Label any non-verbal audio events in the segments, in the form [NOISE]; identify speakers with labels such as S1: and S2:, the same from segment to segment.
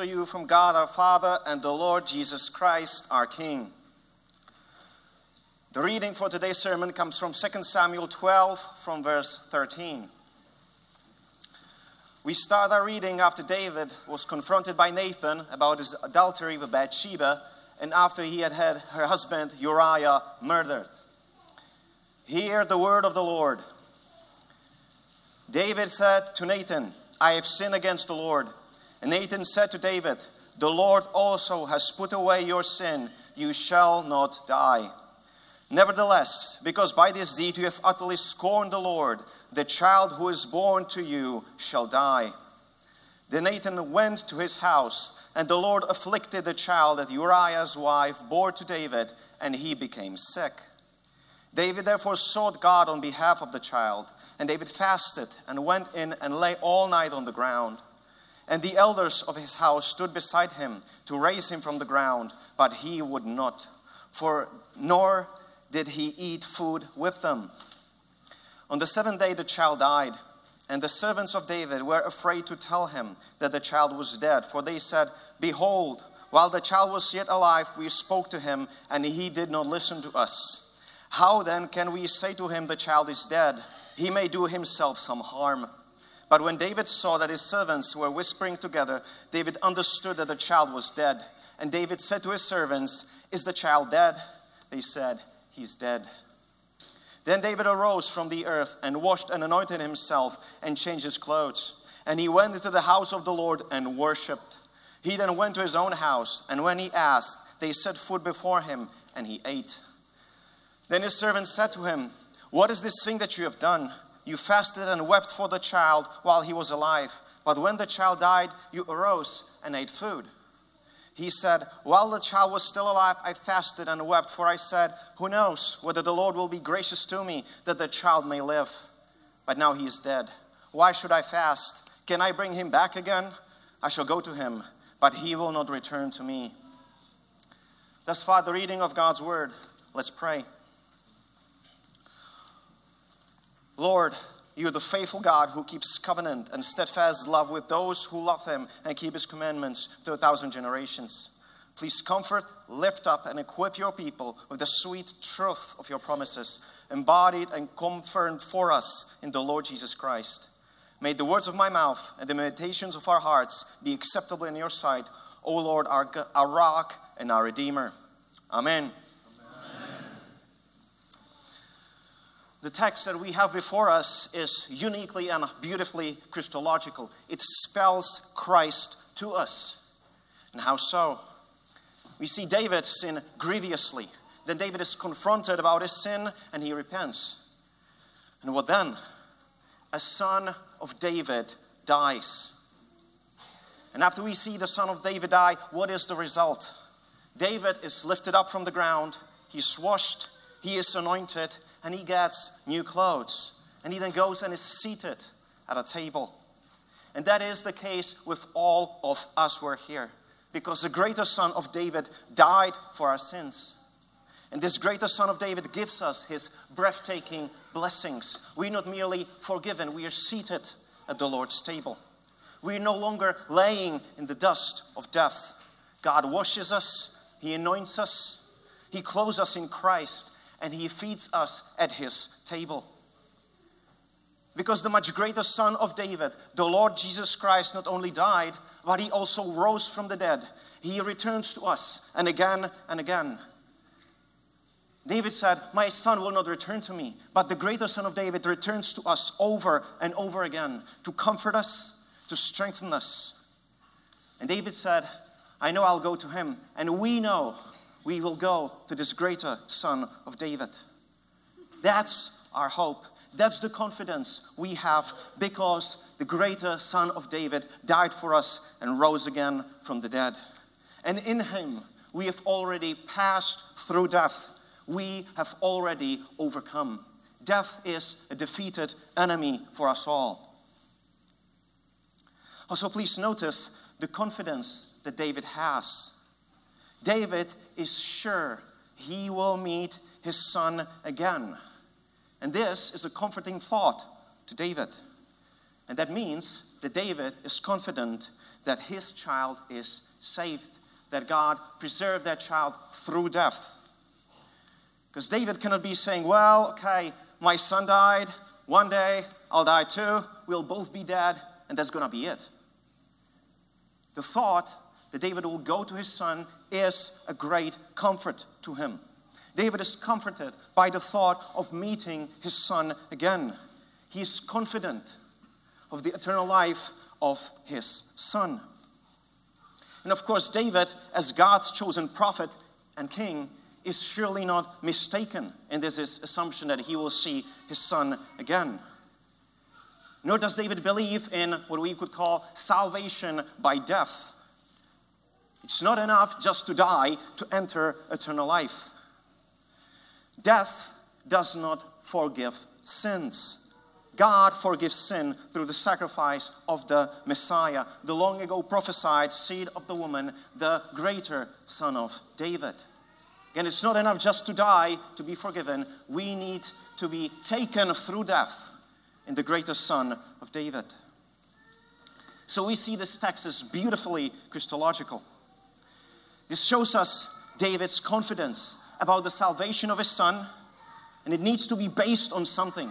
S1: to you from God our Father and the Lord Jesus Christ our King. The reading for today's sermon comes from 2 Samuel 12, from verse 13. We start our reading after David was confronted by Nathan about his adultery with Bathsheba and after he had had her husband Uriah murdered. Hear the word of the Lord. David said to Nathan, I have sinned against the Lord. And Nathan said to David, The Lord also has put away your sin. You shall not die. Nevertheless, because by this deed you have utterly scorned the Lord, the child who is born to you shall die. Then Nathan went to his house, and the Lord afflicted the child that Uriah's wife bore to David, and he became sick. David therefore sought God on behalf of the child, and David fasted and went in and lay all night on the ground. And the elders of his house stood beside him to raise him from the ground, but he would not, for nor did he eat food with them. On the seventh day, the child died, and the servants of David were afraid to tell him that the child was dead, for they said, Behold, while the child was yet alive, we spoke to him, and he did not listen to us. How then can we say to him, The child is dead? He may do himself some harm. But when David saw that his servants were whispering together, David understood that the child was dead. And David said to his servants, Is the child dead? They said, He's dead. Then David arose from the earth and washed and anointed himself and changed his clothes. And he went into the house of the Lord and worshipped. He then went to his own house, and when he asked, they set food before him, and he ate. Then his servants said to him, What is this thing that you have done? You fasted and wept for the child while he was alive. But when the child died, you arose and ate food. He said, While the child was still alive, I fasted and wept, for I said, Who knows whether the Lord will be gracious to me that the child may live? But now he is dead. Why should I fast? Can I bring him back again? I shall go to him, but he will not return to me. Thus far, the reading of God's word. Let's pray. Lord, you are the faithful God who keeps covenant and steadfast love with those who love him and keep his commandments to a thousand generations. Please comfort, lift up, and equip your people with the sweet truth of your promises, embodied and confirmed for us in the Lord Jesus Christ. May the words of my mouth and the meditations of our hearts be acceptable in your sight, O Lord, our, our rock and our Redeemer. Amen. The text that we have before us is uniquely and beautifully Christological. It spells Christ to us. And how so? We see David sin grievously. Then David is confronted about his sin and he repents. And what then? A son of David dies. And after we see the son of David die, what is the result? David is lifted up from the ground, he's washed, he is anointed, and he gets new clothes. And he then goes and is seated at a table. And that is the case with all of us who are here. Because the greater son of David died for our sins. And this greater son of David gives us his breathtaking blessings. We're not merely forgiven, we are seated at the Lord's table. We are no longer laying in the dust of death. God washes us, He anoints us, He clothes us in Christ, and he feeds us at his table. Because the much greater Son of David, the Lord Jesus Christ, not only died, but he also rose from the dead. He returns to us and again and again. David said, My son will not return to me, but the greater Son of David returns to us over and over again to comfort us, to strengthen us. And David said, I know I'll go to him, and we know we will go to this greater Son of David. That's our hope. That's the confidence we have because the greater Son of David died for us and rose again from the dead. And in him, we have already passed through death. We have already overcome. Death is a defeated enemy for us all. Also, please notice the confidence that David has. David is sure he will meet his son again. And this is a comforting thought to David. And that means that David is confident that his child is saved, that God preserved that child through death. Because David cannot be saying, Well, okay, my son died, one day I'll die too, we'll both be dead, and that's gonna be it. The thought that David will go to his son is a great comfort to him. David is comforted by the thought of meeting his son again. He is confident of the eternal life of his son. And of course, David, as God's chosen prophet and king, is surely not mistaken in this assumption that he will see his son again. Nor does David believe in what we could call salvation by death. It's not enough just to die to enter eternal life. Death does not forgive sins. God forgives sin through the sacrifice of the Messiah, the long ago prophesied seed of the woman, the greater son of David. Again, it's not enough just to die to be forgiven. We need to be taken through death in the greater son of David. So we see this text as beautifully Christological. This shows us David's confidence about the salvation of his son, and it needs to be based on something.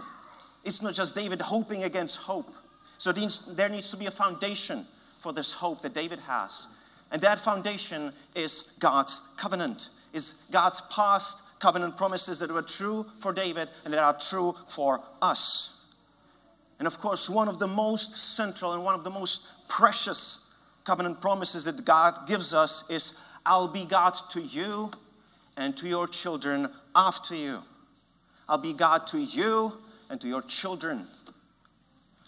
S1: It's not just David hoping against hope. So there needs to be a foundation for this hope that David has. And that foundation is God's covenant, is God's past covenant promises that were true for David and that are true for us. And of course, one of the most central and one of the most precious covenant promises that God gives us is I'll be God to you and to your children after you. I'll be God to you and to your children.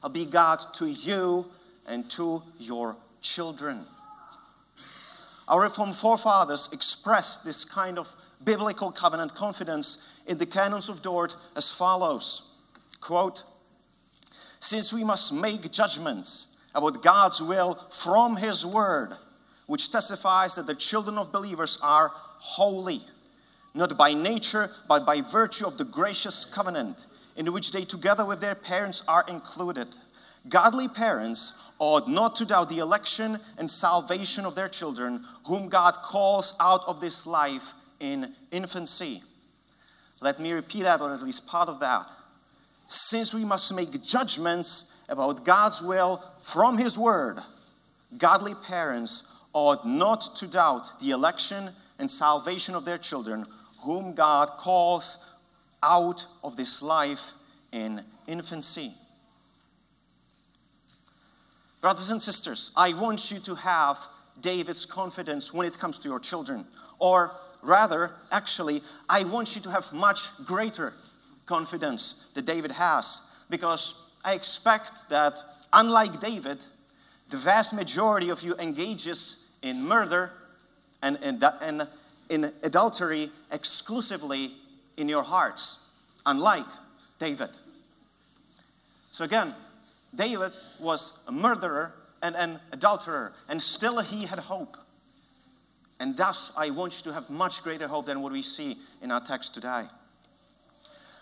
S1: I'll be God to you and to your children. Our Reformed forefathers expressed this kind of biblical covenant confidence in the canons of Dort as follows quote, Since we must make judgments about God's will from His Word, which testifies that the children of believers are holy not by nature, but by virtue of the gracious covenant in which they, together with their parents, are included. Godly parents ought not to doubt the election and salvation of their children, whom God calls out of this life in infancy. Let me repeat that, or at least part of that. Since we must make judgments about God's will from His Word, godly parents ought not to doubt the election and salvation of their children, whom God calls out of this life in infancy. Brothers and sisters, I want you to have David's confidence when it comes to your children. Or rather, actually, I want you to have much greater confidence that David has. Because I expect that, unlike David, the vast majority of you engages in murder and, and, and in adultery exclusively in your hearts, unlike David. So again, David was a murderer and an adulterer, and still he had hope. And thus, I want you to have much greater hope than what we see in our text today.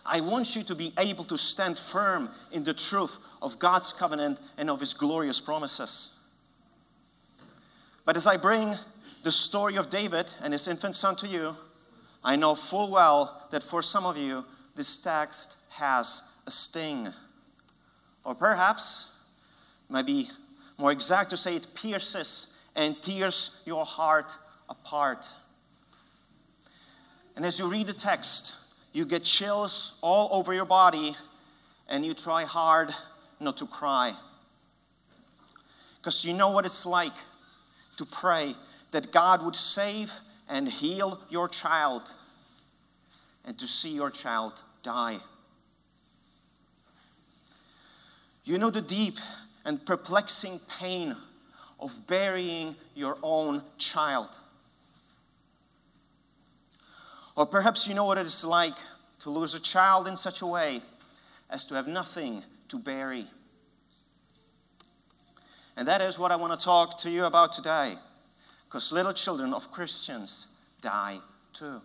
S1: I want you to be able to stand firm in the truth of God's covenant and of His glorious promises. But as I bring the story of David and his infant son to you, I know full well that for some of you, this text has a sting. Or perhaps, might be more exact to say it pierces and tears your heart apart. And as you read the text, you get chills all over your body and you try hard not to cry. Because you know what it's like to pray that God would save and heal your child and to see your child die. You know the deep and perplexing pain of burying your own child. Or perhaps you know what it is like to lose a child in such a way as to have nothing to bury. And that is what I want to talk to you about today because little children of Christians die too.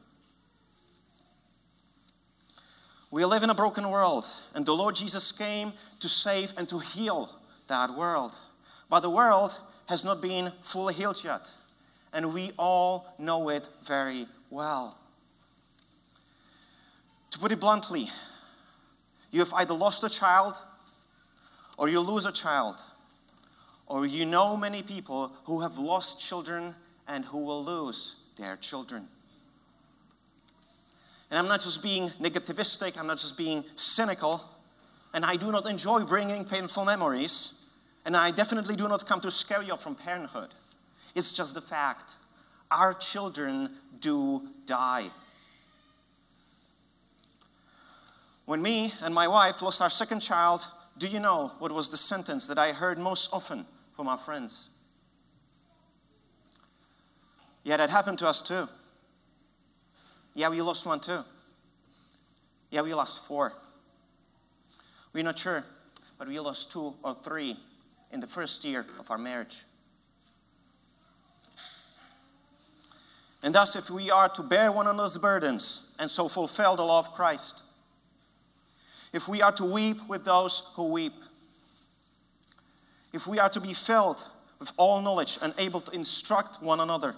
S1: We live in a broken world, and the Lord Jesus came to save and to heal that world. But the world has not been fully healed yet. And we all know it very well. To put it bluntly, you have either lost a child or you lose a child, or you know many people who have lost children and who will lose their children. And I'm not just being negativistic, I'm not just being cynical, and I do not enjoy bringing painful memories, and I definitely do not come to scare you from parenthood. It's just the fact our children do die. When me and my wife lost our second child, do you know what was the sentence that I heard most often from our friends? Yeah, that happened to us too. Yeah, we lost one too. Yeah, we lost four. We're not sure, but we lost two or three in the first year of our marriage. And thus, if we are to bear one another's burdens and so fulfill the law of Christ, if we are to weep with those who weep, if we are to be filled with all knowledge and able to instruct one another,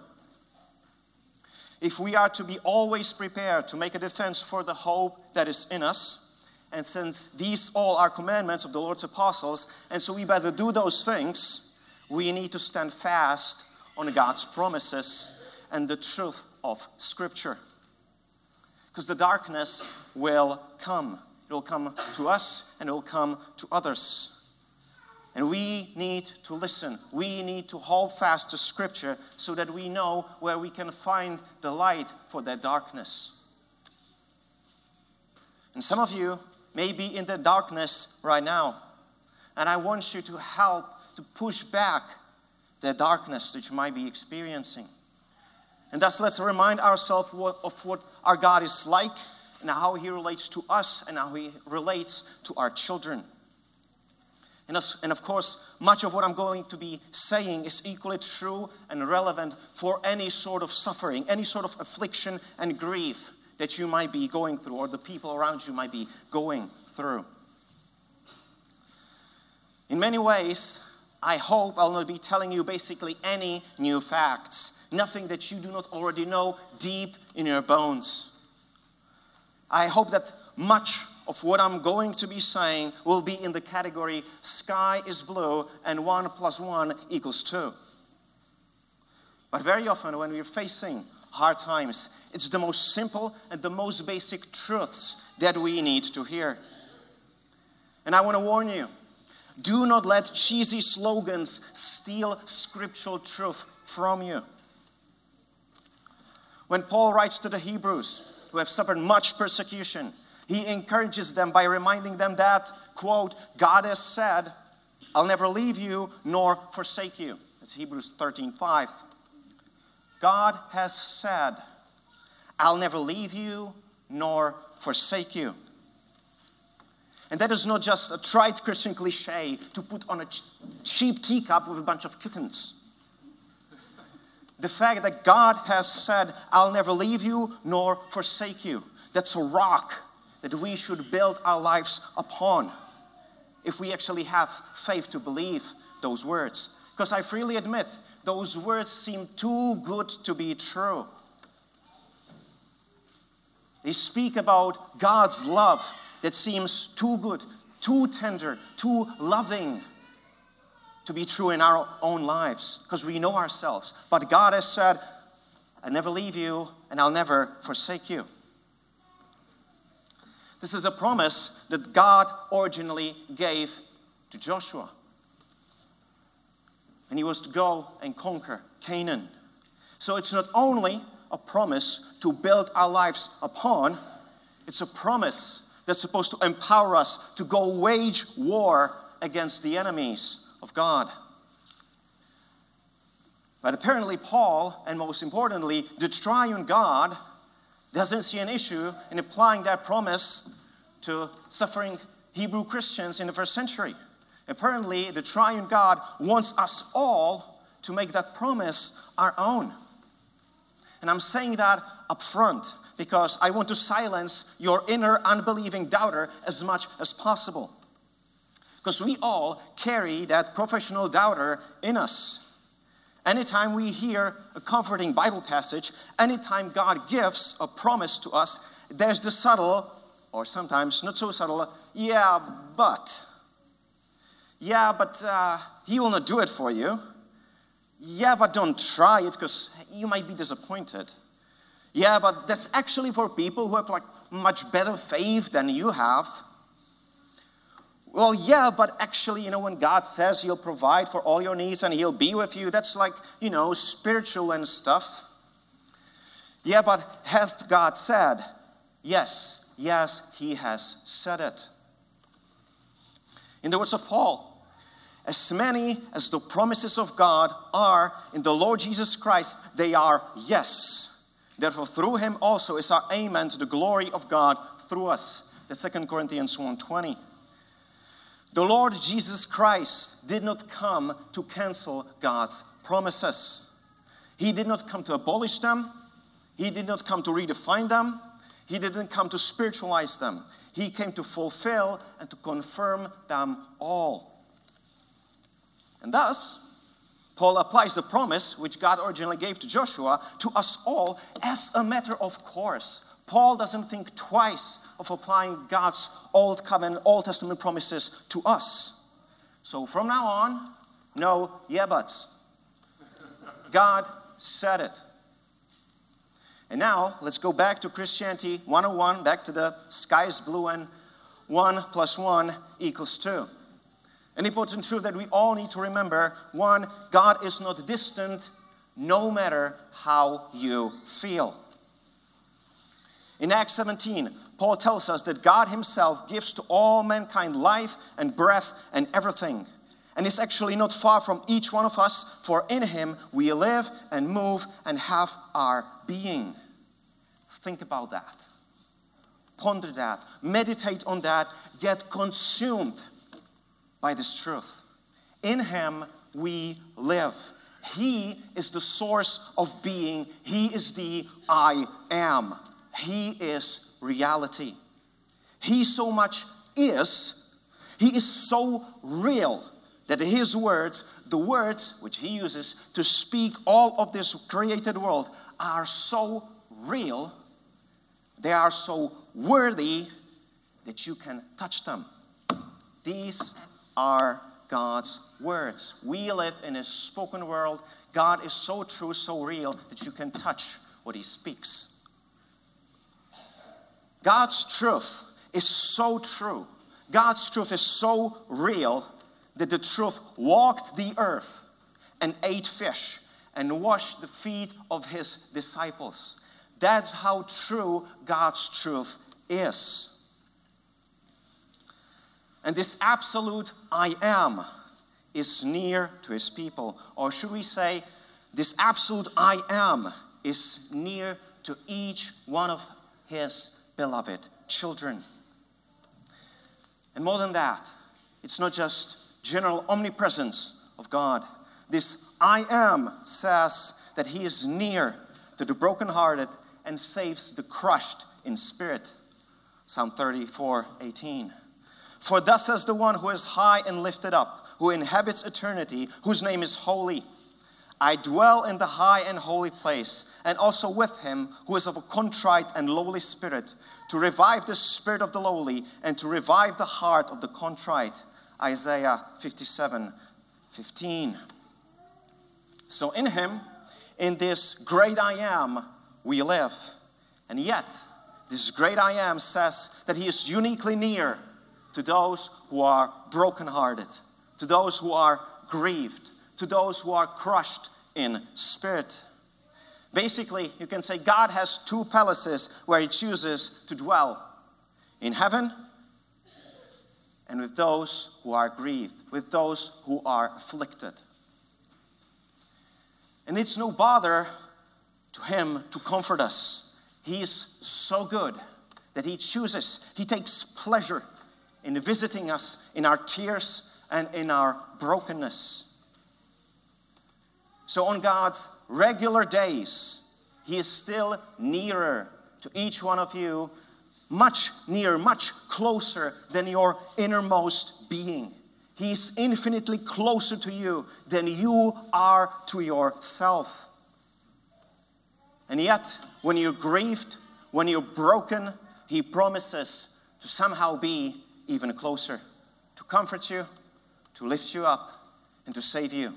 S1: if we are to be always prepared to make a defense for the hope that is in us, and since these all are commandments of the Lord's apostles, and so we better do those things, we need to stand fast on God's promises and the truth of Scripture. Because the darkness will come. It will come to us and it will come to others. And we need to listen. We need to hold fast to Scripture so that we know where we can find the light for that darkness. And some of you may be in the darkness right now. And I want you to help to push back the darkness that you might be experiencing. And thus, let's remind ourselves of what our God is like and how He relates to us and how He relates to our children. And of, course, much of what I'm going to be saying is equally true and relevant for any sort of suffering, any sort of affliction and grief that you might be going through or the people around you might be going through. In many ways, I hope I'll not be telling you basically any new facts, nothing that you do not already know deep in your bones. I hope that much of what I'm going to be saying will be in the category sky is blue and one plus one equals two. But very often, when we're facing hard times, it's the most simple and the most basic truths that we need to hear. And I want to warn you do not let cheesy slogans steal scriptural truth from you. When Paul writes to the Hebrews who have suffered much persecution, he encourages them by reminding them that, quote, God has said, I'll never leave you nor forsake you. That's Hebrews 13 5. God has said, I'll never leave you nor forsake you. And that is not just a trite Christian cliche to put on a ch- cheap teacup with a bunch of kittens. The fact that God has said, I'll never leave you nor forsake you, that's a rock that we should build our lives upon if we actually have faith to believe those words. Because I freely admit, those words seem too good to be true. They speak about God's love that seems too good, too tender, too loving to be true in our own lives because we know ourselves. But God has said, I never leave you and I'll never forsake you. This is a promise that God originally gave to Joshua. And he was to go and conquer Canaan. So it's not only a promise to build our lives upon, it's a promise that's supposed to empower us to go wage war against the enemies of God. But apparently, Paul, and most importantly, the triune God, doesn't see an issue in applying that promise to suffering Hebrew Christians in the first century. Apparently, the triune God wants us all to make that promise our own. And I'm saying that up front because I want to silence your inner unbelieving doubter as much as possible. Because we all carry that professional doubter in us. Anytime we hear a comforting Bible passage, anytime God gives a promise to us, there's the subtle, or sometimes not so subtle, yeah, but. Yeah, but uh, He will not do it for you. Yeah, but don't try it because you might be disappointed. Yeah, but that's actually for people who have like much better faith than you have. Well, yeah, but actually, you know, when God says He'll provide for all your needs and He'll be with you, that's like, you know, spiritual and stuff. Yeah, but hath God said? Yes, yes, He has said it. In the words of Paul, as many as the promises of God are in the Lord Jesus Christ, they are yes. Therefore, through him also is our amen to the glory of God through us. The Second Corinthians 1:20. The Lord Jesus Christ did not come to cancel God's promises. He did not come to abolish them. He did not come to redefine them. He didn't come to spiritualize them. He came to fulfill and to confirm them all. And thus, Paul applies the promise which God originally gave to Joshua to us all as a matter of course. Paul doesn't think twice of applying God's Old Covenant, Old Testament promises to us. So from now on, no yeah buts. God said it. And now let's go back to Christianity 101, back to the sky is blue and 1 plus 1 equals 2. An important truth that we all need to remember one, God is not distant no matter how you feel. In Acts 17, Paul tells us that God Himself gives to all mankind life and breath and everything. And is actually not far from each one of us, for in Him we live and move and have our being. Think about that. Ponder that. Meditate on that. Get consumed by this truth. In Him we live. He is the source of being, He is the I am. He is reality. He so much is, He is so real that His words, the words which He uses to speak all of this created world, are so real, they are so worthy that you can touch them. These are God's words. We live in a spoken world. God is so true, so real that you can touch what He speaks. God's truth is so true. God's truth is so real that the truth walked the earth and ate fish and washed the feet of his disciples. That's how true God's truth is. And this absolute I am is near to his people. Or should we say, this absolute I am is near to each one of his beloved children. And more than that, it's not just general omnipresence of God. This I am says that he is near to the brokenhearted and saves the crushed in spirit. Psalm 34 18. For thus says the one who is high and lifted up, who inhabits eternity, whose name is holy. I dwell in the high and holy place, and also with him who is of a contrite and lowly spirit, to revive the spirit of the lowly and to revive the heart of the contrite. Isaiah 57 15. So in him, in this great I am, we live. And yet, this great I am says that he is uniquely near to those who are brokenhearted, to those who are grieved, to those who are crushed in spirit. Basically, you can say God has two palaces where He chooses to dwell in heaven and with those who are grieved, with those who are afflicted. And it's no bother to Him to comfort us. He is so good that He chooses, He takes pleasure in visiting us in our tears and in our brokenness. So, on God's regular days, He is still nearer to each one of you, much nearer, much closer than your innermost being. He's infinitely closer to you than you are to yourself. And yet, when you're grieved, when you're broken, He promises to somehow be even closer, to comfort you, to lift you up, and to save you.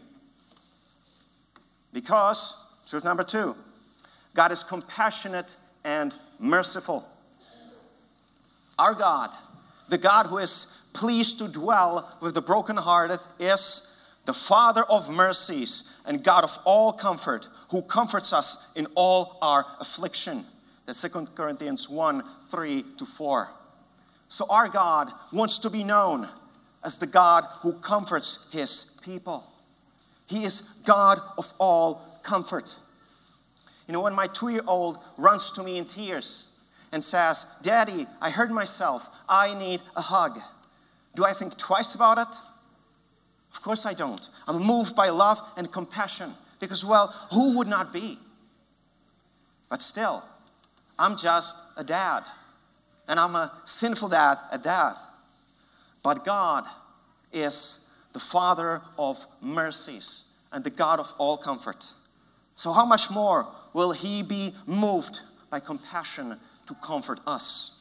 S1: Because, truth number two, God is compassionate and merciful. Our God, the God who is pleased to dwell with the brokenhearted, is the Father of mercies and God of all comfort, who comforts us in all our affliction. That's 2 Corinthians 1 3 to 4. So, our God wants to be known as the God who comforts his people. He is God of all comfort. You know, when my two year old runs to me in tears and says, Daddy, I hurt myself, I need a hug, do I think twice about it? Of course I don't. I'm moved by love and compassion because, well, who would not be? But still, I'm just a dad, and I'm a sinful dad at that. But God is the Father of mercies and the God of all comfort. So, how much more will He be moved by compassion to comfort us?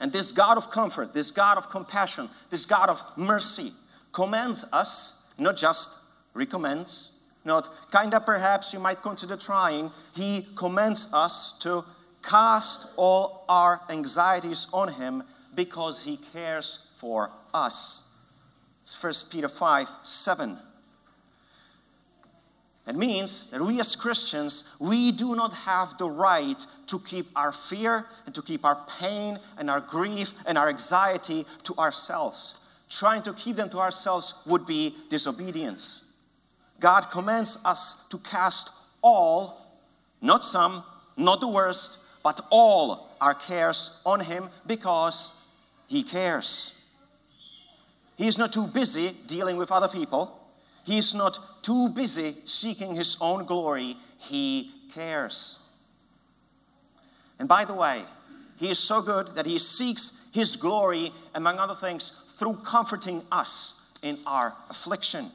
S1: And this God of comfort, this God of compassion, this God of mercy commands us, not just recommends, not kinda perhaps you might consider trying, He commands us to cast all our anxieties on Him because He cares for us. It's 1 Peter 5 7. That means that we as Christians, we do not have the right to keep our fear and to keep our pain and our grief and our anxiety to ourselves. Trying to keep them to ourselves would be disobedience. God commands us to cast all, not some, not the worst, but all our cares on Him because He cares. He is not too busy dealing with other people. He is not too busy seeking his own glory. He cares. And by the way, he is so good that he seeks his glory, among other things, through comforting us in our affliction.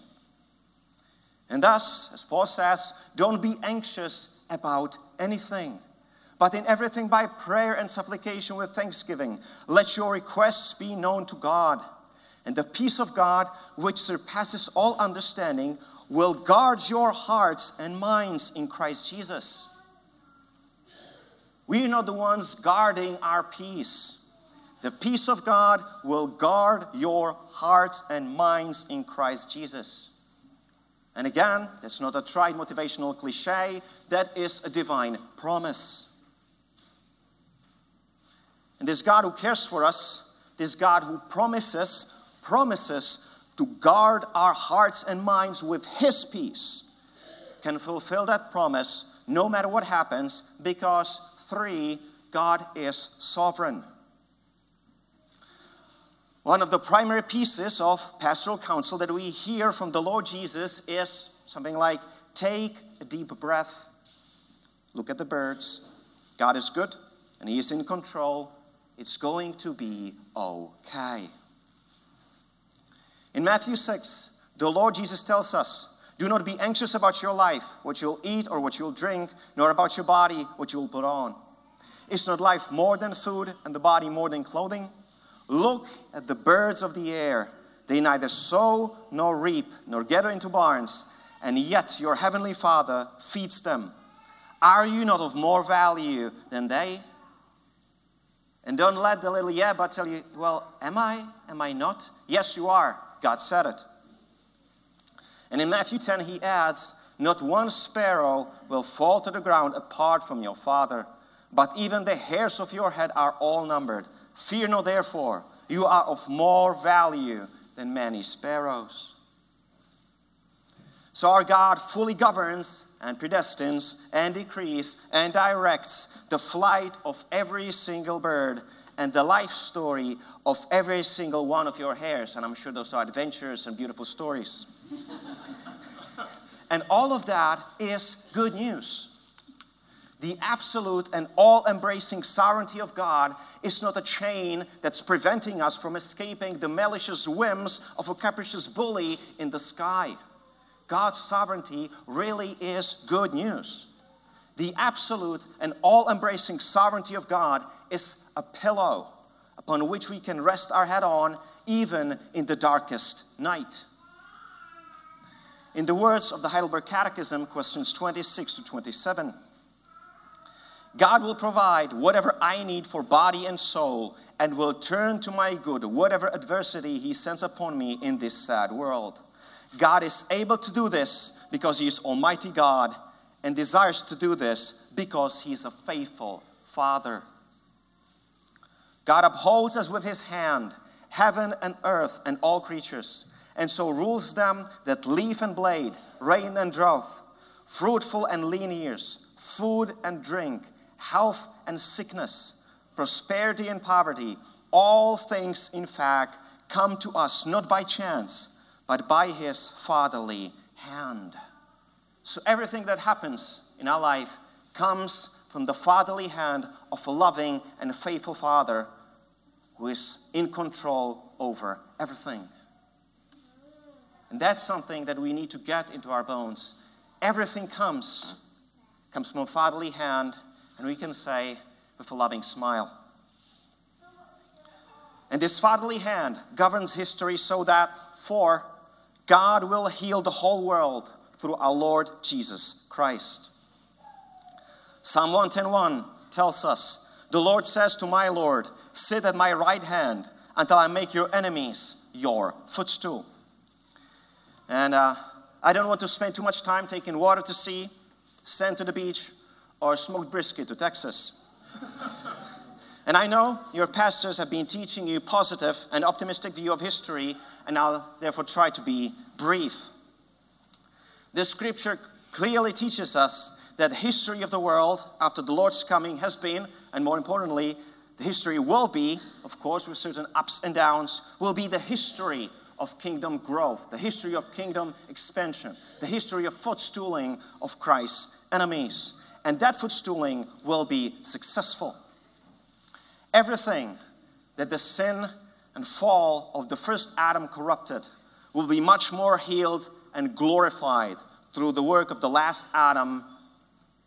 S1: And thus, as Paul says, don't be anxious about anything, but in everything by prayer and supplication with thanksgiving, let your requests be known to God. And the peace of God, which surpasses all understanding, will guard your hearts and minds in Christ Jesus. We are not the ones guarding our peace. The peace of God will guard your hearts and minds in Christ Jesus. And again, that's not a tried motivational cliche, that is a divine promise. And this God who cares for us, this God who promises promises to guard our hearts and minds with His peace can fulfill that promise no matter what happens because, three, God is sovereign. One of the primary pieces of pastoral counsel that we hear from the Lord Jesus is something like take a deep breath, look at the birds. God is good and He is in control. It's going to be okay. In Matthew 6, the Lord Jesus tells us, Do not be anxious about your life, what you'll eat or what you'll drink, nor about your body, what you'll put on. Is not life more than food and the body more than clothing? Look at the birds of the air. They neither sow nor reap nor gather into barns, and yet your heavenly Father feeds them. Are you not of more value than they? And don't let the little yeah but tell you, well, am I? Am I not? Yes, you are. God said it. And in Matthew 10, he adds, Not one sparrow will fall to the ground apart from your Father, but even the hairs of your head are all numbered. Fear not, therefore, you are of more value than many sparrows. So our God fully governs and predestines and decrees and directs the flight of every single bird and the life story of every single one of your hairs. And I'm sure those are adventures and beautiful stories. [LAUGHS] and all of that is good news. The absolute and all embracing sovereignty of God is not a chain that's preventing us from escaping the malicious whims of a capricious bully in the sky. God's sovereignty really is good news. The absolute and all embracing sovereignty of God is a pillow upon which we can rest our head on even in the darkest night. In the words of the Heidelberg Catechism, questions 26 to 27, God will provide whatever I need for body and soul and will turn to my good whatever adversity He sends upon me in this sad world. God is able to do this because He is Almighty God and desires to do this because He is a faithful Father. God upholds us with His hand, heaven and earth and all creatures, and so rules them that leaf and blade, rain and drought, fruitful and lean years, food and drink, health and sickness, prosperity and poverty, all things, in fact, come to us not by chance, but by His fatherly hand. So everything that happens in our life comes from the fatherly hand of a loving and faithful Father who is in control over everything. And that's something that we need to get into our bones. Everything comes comes from a fatherly hand, and we can say with a loving smile. And this fatherly hand governs history so that for God will heal the whole world through our Lord Jesus Christ. Psalm 110:1 tells us, "The Lord says to my Lord, sit at my right hand until I make your enemies your footstool." And uh, I don't want to spend too much time taking water to sea, sand to the beach, or smoked brisket to Texas. [LAUGHS] and I know your pastors have been teaching you positive and optimistic view of history, and I'll therefore try to be brief. This scripture clearly teaches us that the history of the world after the Lord's coming has been, and more importantly, the history will be, of course, with certain ups and downs, will be the history of kingdom growth, the history of kingdom expansion, the history of footstooling of Christ's enemies. And that footstooling will be successful. Everything that the sin and fall of the first Adam corrupted will be much more healed and glorified through the work of the last Adam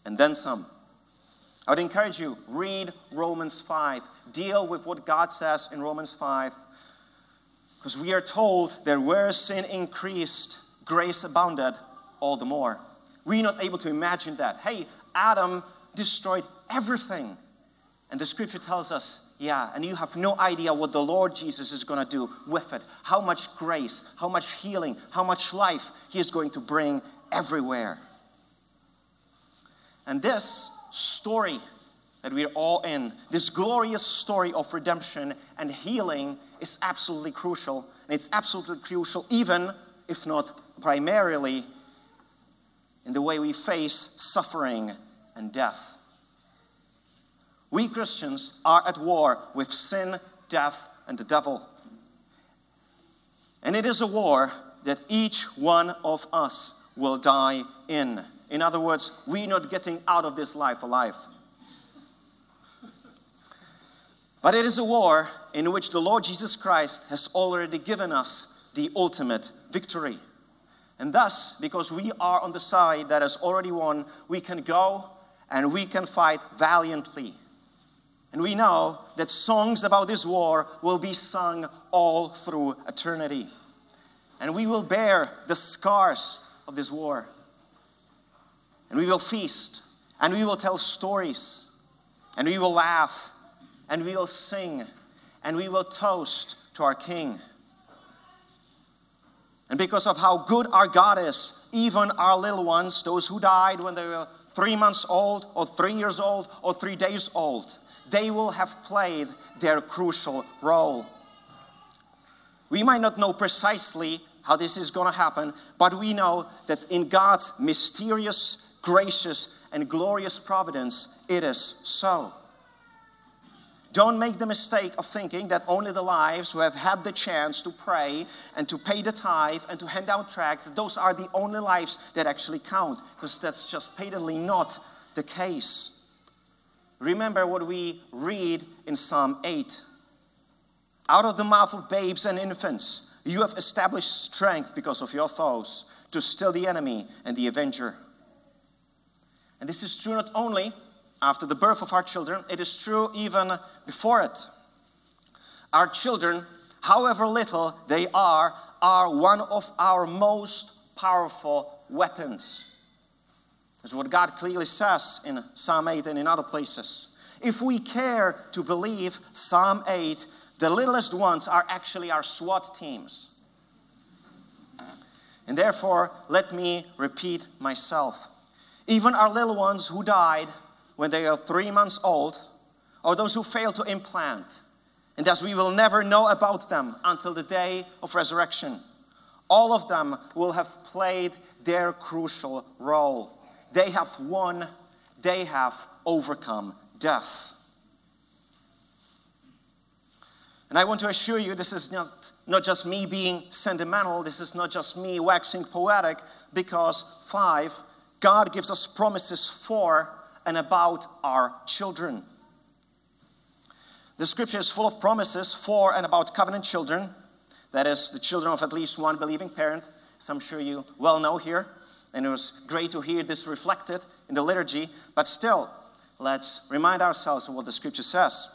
S1: and then some. I would encourage you, read Romans 5. Deal with what God says in Romans 5. Because we are told that where sin increased, grace abounded all the more. We're not able to imagine that. Hey, Adam destroyed everything. And the scripture tells us, yeah, and you have no idea what the Lord Jesus is going to do with it. How much grace, how much healing, how much life He is going to bring everywhere. And this story that we're all in, this glorious story of redemption and healing, is absolutely crucial. And it's absolutely crucial, even if not primarily, in the way we face suffering and death. We Christians are at war with sin, death, and the devil. And it is a war that each one of us will die in. In other words, we're not getting out of this life alive. But it is a war in which the Lord Jesus Christ has already given us the ultimate victory. And thus, because we are on the side that has already won, we can go and we can fight valiantly. And we know that songs about this war will be sung all through eternity. And we will bear the scars of this war. And we will feast. And we will tell stories. And we will laugh. And we will sing. And we will toast to our King. And because of how good our God is, even our little ones, those who died when they were three months old, or three years old, or three days old, they will have played their crucial role. We might not know precisely how this is going to happen, but we know that in God's mysterious, gracious, and glorious providence, it is so. Don't make the mistake of thinking that only the lives who have had the chance to pray and to pay the tithe and to hand out tracts, those are the only lives that actually count, because that's just patently not the case. Remember what we read in Psalm 8. Out of the mouth of babes and infants, you have established strength because of your foes to still the enemy and the avenger. And this is true not only after the birth of our children, it is true even before it. Our children, however little they are, are one of our most powerful weapons. Is what God clearly says in Psalm 8 and in other places. If we care to believe Psalm 8, the littlest ones are actually our SWAT teams. And therefore, let me repeat myself. Even our little ones who died when they are three months old, or those who failed to implant, and thus we will never know about them until the day of resurrection. All of them will have played their crucial role. They have won, they have overcome death. And I want to assure you this is not, not just me being sentimental, this is not just me waxing poetic, because five, God gives us promises for and about our children. The scripture is full of promises for and about covenant children, that is, the children of at least one believing parent, as I'm sure you well know here. And it was great to hear this reflected in the liturgy, but still, let's remind ourselves of what the scripture says.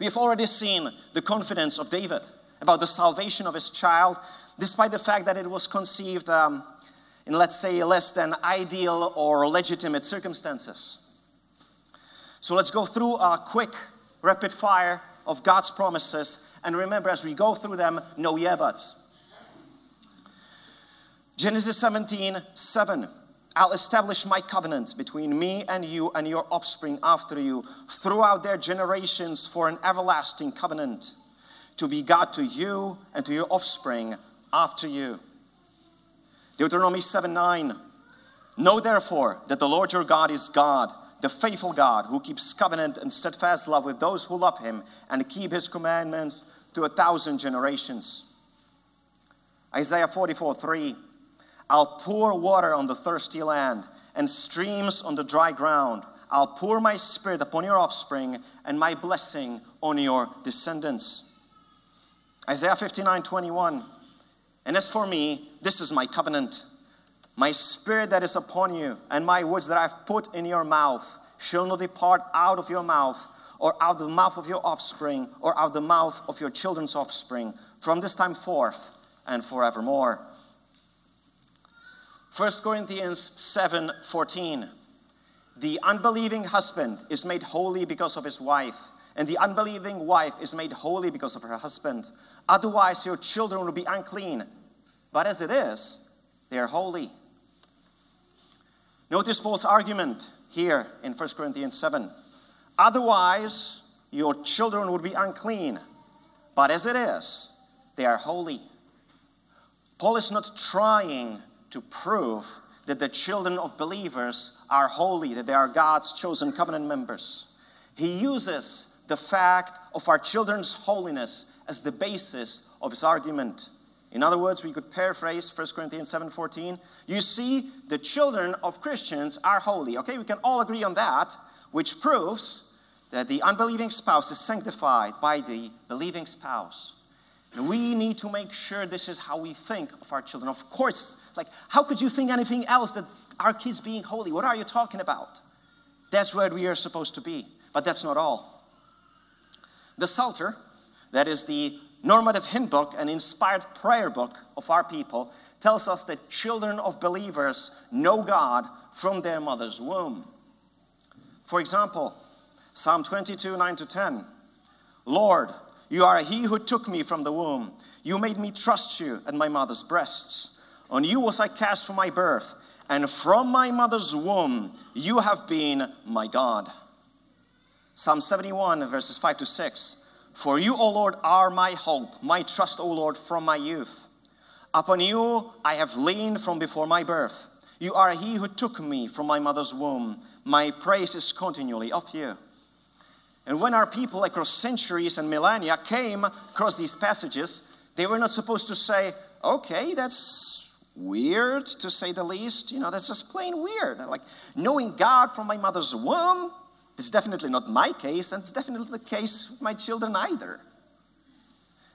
S1: We have already seen the confidence of David about the salvation of his child, despite the fact that it was conceived um, in, let's say, less than ideal or legitimate circumstances. So let's go through a quick rapid fire of God's promises. And remember, as we go through them, no yeah buts. Genesis 17 7. I'll establish my covenant between me and you and your offspring after you throughout their generations for an everlasting covenant to be God to you and to your offspring after you. Deuteronomy 7 9. Know therefore that the Lord your God is God the faithful God who keeps covenant and steadfast love with those who love him and keep his commandments to a thousand generations. Isaiah 44 3 I'll pour water on the thirsty land and streams on the dry ground. I'll pour my spirit upon your offspring and my blessing on your descendants. Isaiah 59 21 And as for me, this is my covenant my spirit that is upon you, and my words that I've put in your mouth, shall not depart out of your mouth, or out of the mouth of your offspring, or out of the mouth of your children's offspring, from this time forth and forevermore. 1 Corinthians 7 14. The unbelieving husband is made holy because of his wife, and the unbelieving wife is made holy because of her husband. Otherwise, your children will be unclean. But as it is, they are holy. Notice Paul's argument here in 1 Corinthians 7. Otherwise, your children would be unclean, but as it is, they are holy. Paul is not trying to prove that the children of believers are holy, that they are God's chosen covenant members. He uses the fact of our children's holiness as the basis of his argument. In other words, we could paraphrase 1 Corinthians 7:14. You see, the children of Christians are holy. Okay, we can all agree on that, which proves that the unbelieving spouse is sanctified by the believing spouse. And we need to make sure this is how we think of our children. Of course, like how could you think anything else that our kids being holy? What are you talking about? That's where we are supposed to be. But that's not all. The Psalter, that is the normative hymn book and inspired prayer book of our people tells us that children of believers know God from their mother's womb. For example, Psalm 22 9 to 10. Lord, you are he who took me from the womb. You made me trust you at my mother's breasts. On you was I cast from my birth, and from my mother's womb you have been my God. Psalm 71, verses 5 to 6. For you, O Lord, are my hope, my trust, O Lord, from my youth. Upon you I have leaned from before my birth. You are he who took me from my mother's womb. My praise is continually of you. And when our people across centuries and millennia came across these passages, they were not supposed to say, okay, that's weird to say the least. You know, that's just plain weird. Like knowing God from my mother's womb, It's definitely not my case, and it's definitely the case with my children either.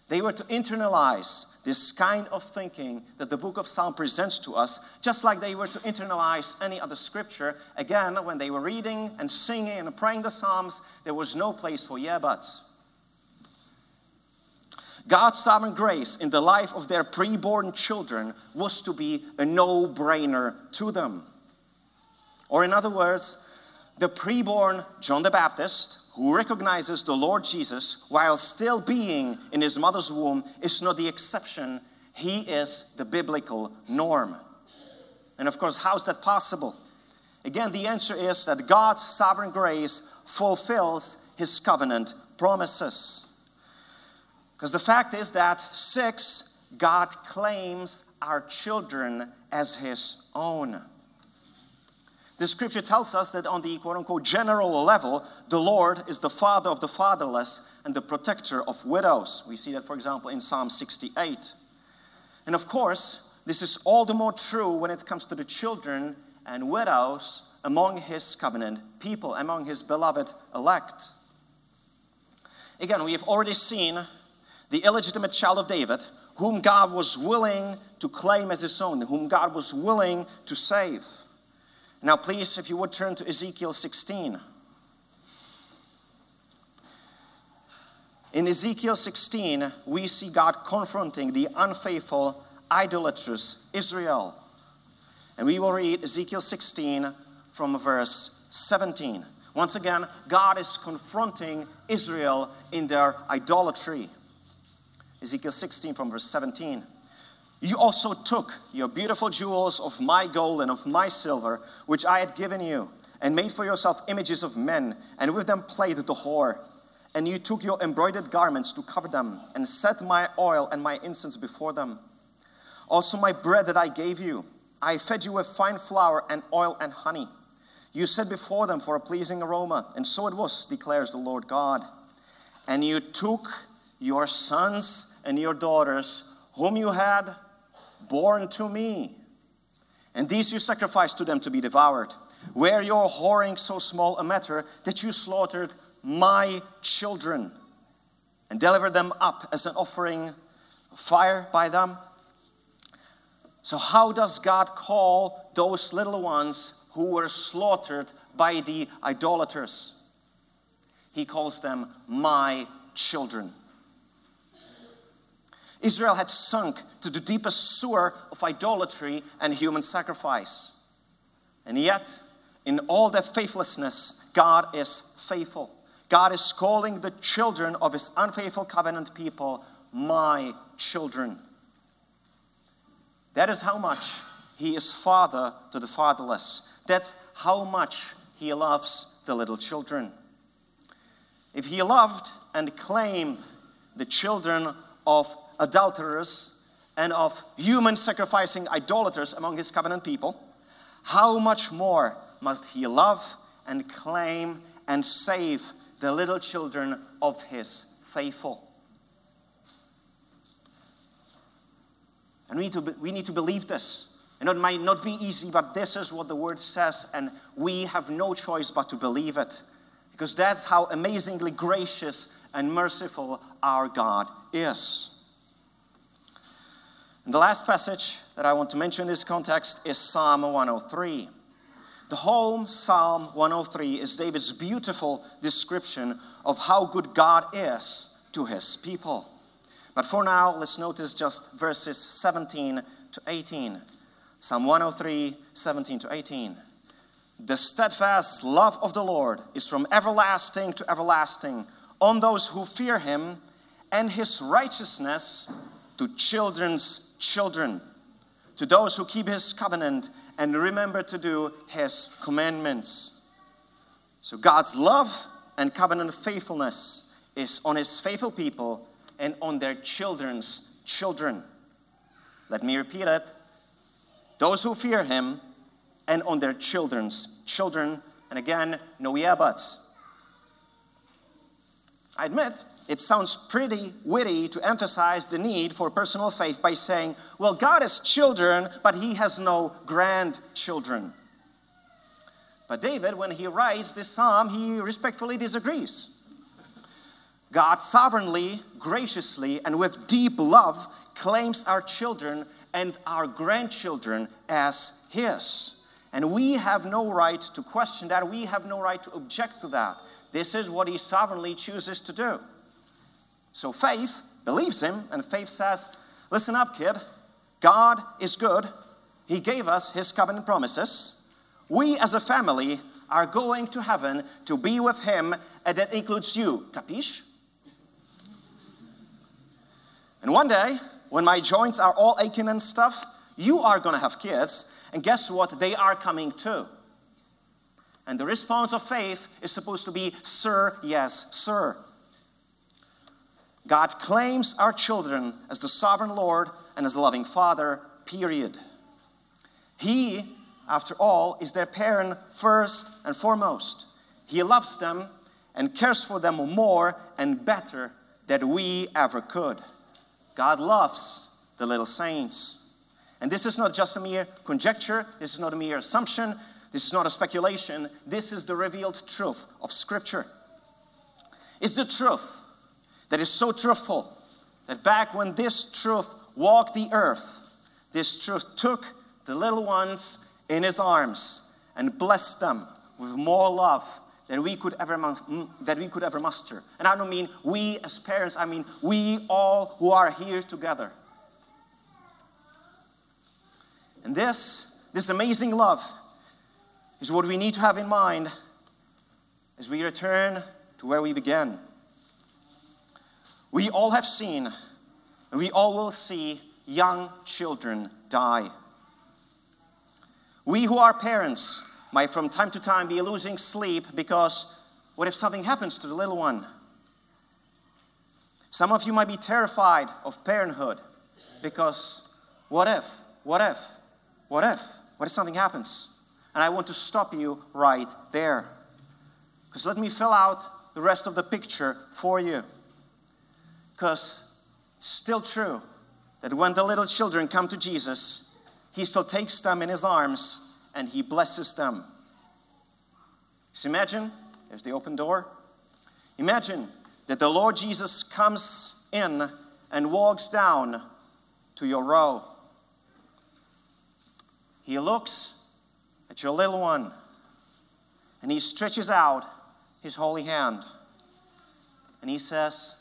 S1: They were to internalize this kind of thinking that the book of Psalm presents to us, just like they were to internalize any other scripture. Again, when they were reading and singing and praying the Psalms, there was no place for yeah buts. God's sovereign grace in the life of their preborn children was to be a no brainer to them. Or, in other words, the preborn John the Baptist, who recognizes the Lord Jesus while still being in his mother's womb, is not the exception. He is the biblical norm. And of course, how's that possible? Again, the answer is that God's sovereign grace fulfills his covenant promises. Because the fact is that six, God claims our children as his own. The scripture tells us that on the quote unquote general level, the Lord is the father of the fatherless and the protector of widows. We see that, for example, in Psalm 68. And of course, this is all the more true when it comes to the children and widows among his covenant people, among his beloved elect. Again, we have already seen the illegitimate child of David, whom God was willing to claim as his own, whom God was willing to save. Now, please, if you would turn to Ezekiel 16. In Ezekiel 16, we see God confronting the unfaithful, idolatrous Israel. And we will read Ezekiel 16 from verse 17. Once again, God is confronting Israel in their idolatry. Ezekiel 16 from verse 17. You also took your beautiful jewels of my gold and of my silver, which I had given you, and made for yourself images of men, and with them played the whore. And you took your embroidered garments to cover them, and set my oil and my incense before them. Also, my bread that I gave you, I fed you with fine flour and oil and honey. You set before them for a pleasing aroma, and so it was, declares the Lord God. And you took your sons and your daughters, whom you had born to me. And these you sacrificed to them to be devoured. Were your whoring so small a matter that you slaughtered my children and delivered them up as an offering of fire by them? So, how does God call those little ones who were slaughtered by the idolaters? He calls them my children. Israel had sunk to the deepest sewer of idolatry and human sacrifice. And yet, in all their faithlessness, God is faithful. God is calling the children of his unfaithful covenant people my children. That is how much he is father to the fatherless. That's how much he loves the little children. If he loved and claimed the children of adulterers and of human sacrificing idolaters among his covenant people, how much more must he love and claim and save the little children of his faithful? And we need to, be, we need to believe this. And it might not be easy, but this is what the word says, and we have no choice but to believe it. Because that's how amazingly gracious and merciful our God is. And the last passage that I want to mention in this context is Psalm 103. The whole Psalm 103 is David's beautiful description of how good God is to his people. But for now, let's notice just verses 17 to 18. Psalm 103, 17 to 18. The steadfast love of the Lord is from everlasting to everlasting on those who fear him, and his righteousness to children's children, to those who keep his covenant and remember to do his commandments. So God's love and covenant faithfulness is on his faithful people and on their children's children. Let me repeat it. Those who fear him and on their children's children. And again, no yeah buts. I admit, it sounds pretty witty to emphasize the need for personal faith by saying, well, God has children, but he has no grandchildren. But David, when he writes this psalm, he respectfully disagrees. God sovereignly, graciously, and with deep love claims our children and our grandchildren as His. And we have no right to question that. We have no right to object to that. This is what He sovereignly chooses to do. So faith believes Him, and faith says, Listen up, kid. God is good. He gave us His covenant promises. We as a family are going to heaven to be with Him, and that includes you. Capiche? And one day, when my joints are all aching and stuff, you are going to have kids. And guess what? They are coming too. And the response of faith is supposed to be, Sir, yes, sir. God claims our children as the sovereign Lord and as a loving Father, period. He, after all, is their parent first and foremost. He loves them and cares for them more and better than we ever could. God loves the little saints. And this is not just a mere conjecture, this is not a mere assumption, this is not a speculation, this is the revealed truth of Scripture. It's the truth that is so truthful that back when this truth walked the earth, this truth took the little ones in his arms and blessed them with more love than we could ever that we could ever muster. And I don't mean we as parents, I mean we all who are here together. And this this amazing love is what we need to have in mind as we return to where we began. We all have seen and we all will see young children die. We who are parents might from time to time be losing sleep because what if something happens to the little one? Some of you might be terrified of parenthood because what if, what if, what if, what if something happens? And I want to stop you right there. Because let me fill out the rest of the picture for you. Because it's still true that when the little children come to Jesus, He still takes them in His arms and he blesses them. Just imagine, there's the open door. Imagine that the Lord Jesus comes in and walks down to your row. He looks at your little one and he stretches out his holy hand and he says,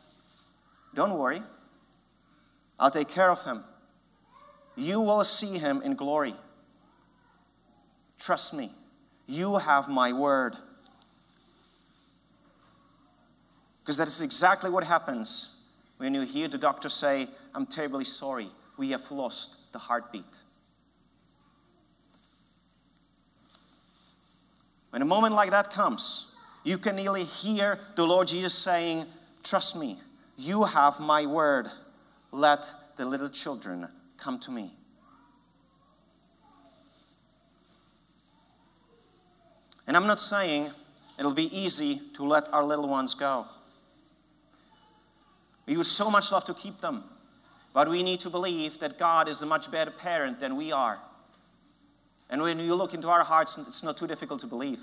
S1: Don't worry, I'll take care of him. You will see him in glory. Trust me, you have my word. Because that is exactly what happens when you hear the doctor say, I'm terribly sorry, we have lost the heartbeat. When a moment like that comes, you can nearly hear the Lord Jesus saying, Trust me, you have my word. Let the little children come to me. And I'm not saying it'll be easy to let our little ones go. We would so much love to keep them, but we need to believe that God is a much better parent than we are. And when you look into our hearts, it's not too difficult to believe.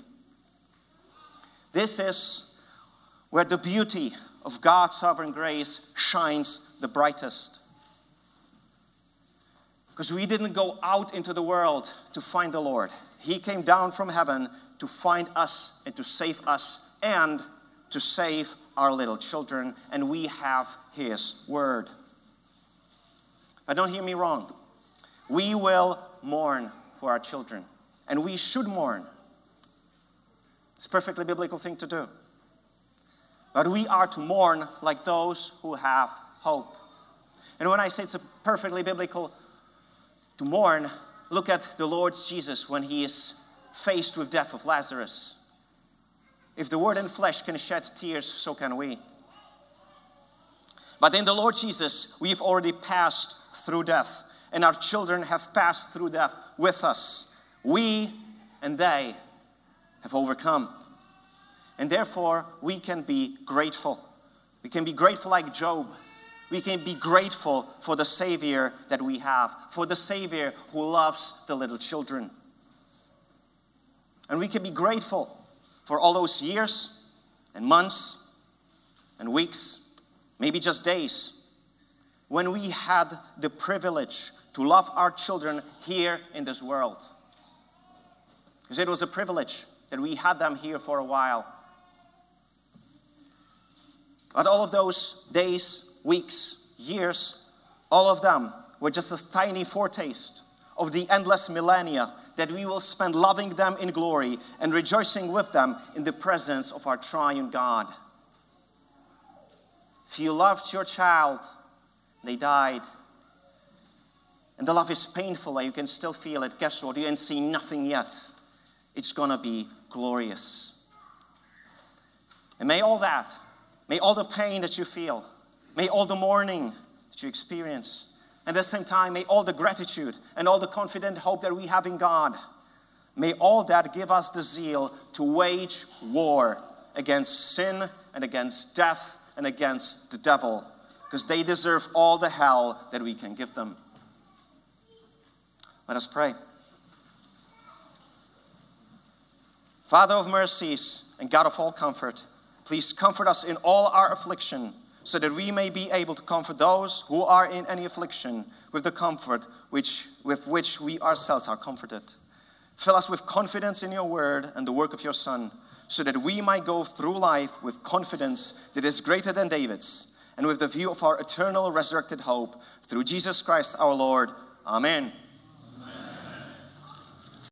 S1: This is where the beauty of God's sovereign grace shines the brightest. Because we didn't go out into the world to find the Lord, He came down from heaven to find us and to save us and to save our little children, and we have His word. But don't hear me wrong. We will mourn for our children, and we should mourn. It's a perfectly biblical thing to do. But we are to mourn like those who have hope. And when I say it's a perfectly biblical to mourn, look at the Lord Jesus when he is faced with death of Lazarus. If the word in flesh can shed tears, so can we. But in the Lord Jesus, we've already passed through death, and our children have passed through death with us. We and they have overcome. And therefore, we can be grateful. We can be grateful like Job. We can be grateful for the Savior that we have, for the Savior who loves the little children. And we can be grateful for all those years and months and weeks, maybe just days, when we had the privilege to love our children here in this world. Because it was a privilege that we had them here for a while. But all of those days, weeks, years, all of them were just a tiny foretaste of the endless millennia that we will spend loving them in glory and rejoicing with them in the presence of our triune God. If you loved your child, they died, and the love is painful and you can still feel it, guess what? You ain't seen nothing yet. It's gonna be glorious. And may all that, may all the pain that you feel, may all the mourning that you experience, and at the same time, may all the gratitude and all the confident hope that we have in God, may all that give us the zeal to wage war against sin and against death and against the devil, because they deserve all the hell that we can give them. Let us pray. Father of mercies and God of all comfort, please comfort us in all our affliction so that we may be able to comfort those who are in any affliction with the comfort which, with which we ourselves are comforted. Fill us with confidence in your word and the work of your Son, so that we might go through life with confidence that is greater than David's, and with the view of our eternal resurrected hope through Jesus Christ our Lord. Amen.